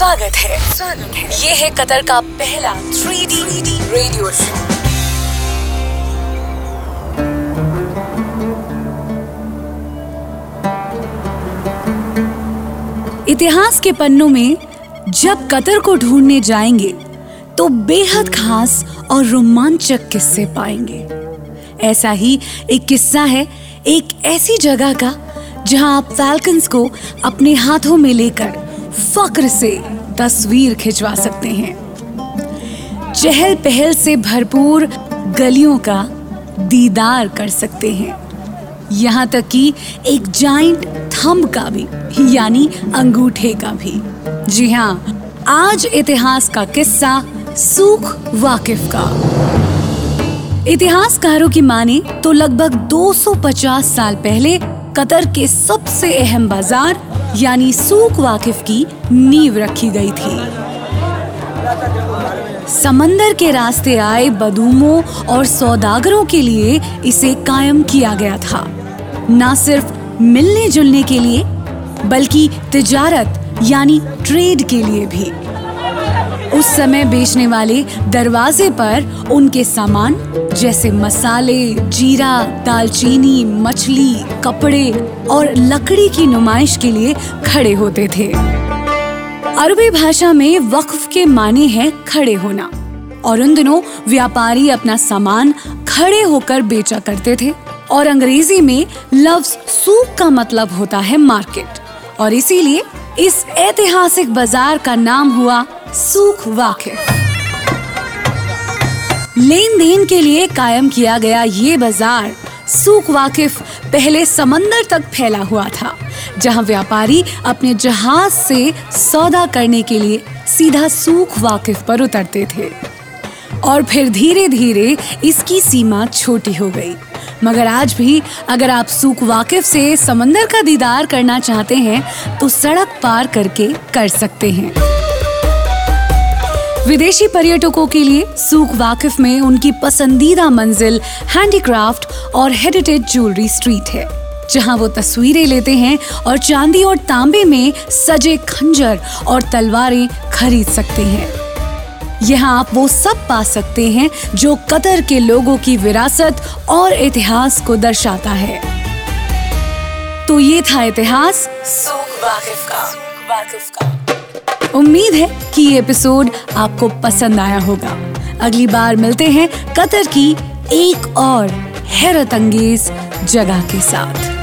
स्वागत है। स्वागत है। ये है कतर का पहला थ्री डी रेडियो शो इतिहास के पन्नों में जब कतर को ढूँढने जाएँगे तो बेहद खास और रोमांचक किस्से पाएँगे। ऐसा ही एक किस्सा है एक ऐसी जगह का, जहाँ आप फैल्कन्स को अपने हाथों में लेकर फक्र से तस्वीर खिंचवा सकते हैं। चहल पहल से भरपूर गलियों का दीदार कर सकते हैं। यहाँ तक कि एक जाइंट थंब का भी, यानी अंगूठे का भी। जी हाँ आज इतिहास का किस्सा सूख वाकिफ का। इतिहासकारों की माने तो लगभग 250 साल पहले कतर के सबसे अहम बाज़ार यानी सूक वाकिफ की नींव रखी गई थी। समंदर के रास्ते आए बदूमों और सौदागरों के लिए इसे कायम किया गया था। न सिर्फ़ मिलने जुलने के लिए, बल्कि तिजारत यानी ट्रेड के लिए भी। उस समय बेचने वाले दरवाजे पर उनके सामान जैसे मसाले, जीरा, दालचीनी, मछली, कपड़े और लकड़ी की नुमाइश के लिए खड़े होते थे। अरबी भाषा में वक्फ के माने हैं खड़े होना। और उन दिनों व्यापारी अपना सामान खड़े होकर बेचा करते थे। और अंग्रेज़ी में लफ्ज सूक का मतलब होता है मार्केट। और इसीलिए इस ऐतिहासिक बाज़ार का नाम हुआ सूख वाकिफ लेन देन के लिए कायम किया गया ये बाज़ार सूख वाकिफ पहले समंदर तक फैला हुआ था, जहाँ व्यापारी अपने जहाज़ से सौदा करने के लिए सीधा सूख वाकिफ पर उतरते थे। और फिर धीरे धीरे इसकी सीमा छोटी हो गई। मगर आज भी अगर आप सूख वाकिफ से समंदर का दीदार करना चाहते हैं तो सड़क पार करके कर सकते हैं। विदेशी पर्यटकों के लिए सूख वाकिफ में उनकी पसंदीदा मंजिल, हैंडीक्राफ्ट और हेरिटेज ज्वेलरी स्ट्रीट है, जहाँ वो तस्वीरें लेते हैं और चांदी और तांबे में सजे खंजर और तलवारें खरीद सकते हैं। यहाँ आप वो सब पा सकते हैं जो कतर के लोगों की विरासत और इतिहास को दर्शाता है। तो ये था इतिहास वाकिफ का वाकिफ का। उम्मीद है कि ये एपिसोड आपको पसंद आया होगा। अगली बार मिलते हैं कतर की एक और हैरत अंगेज जगह के साथ।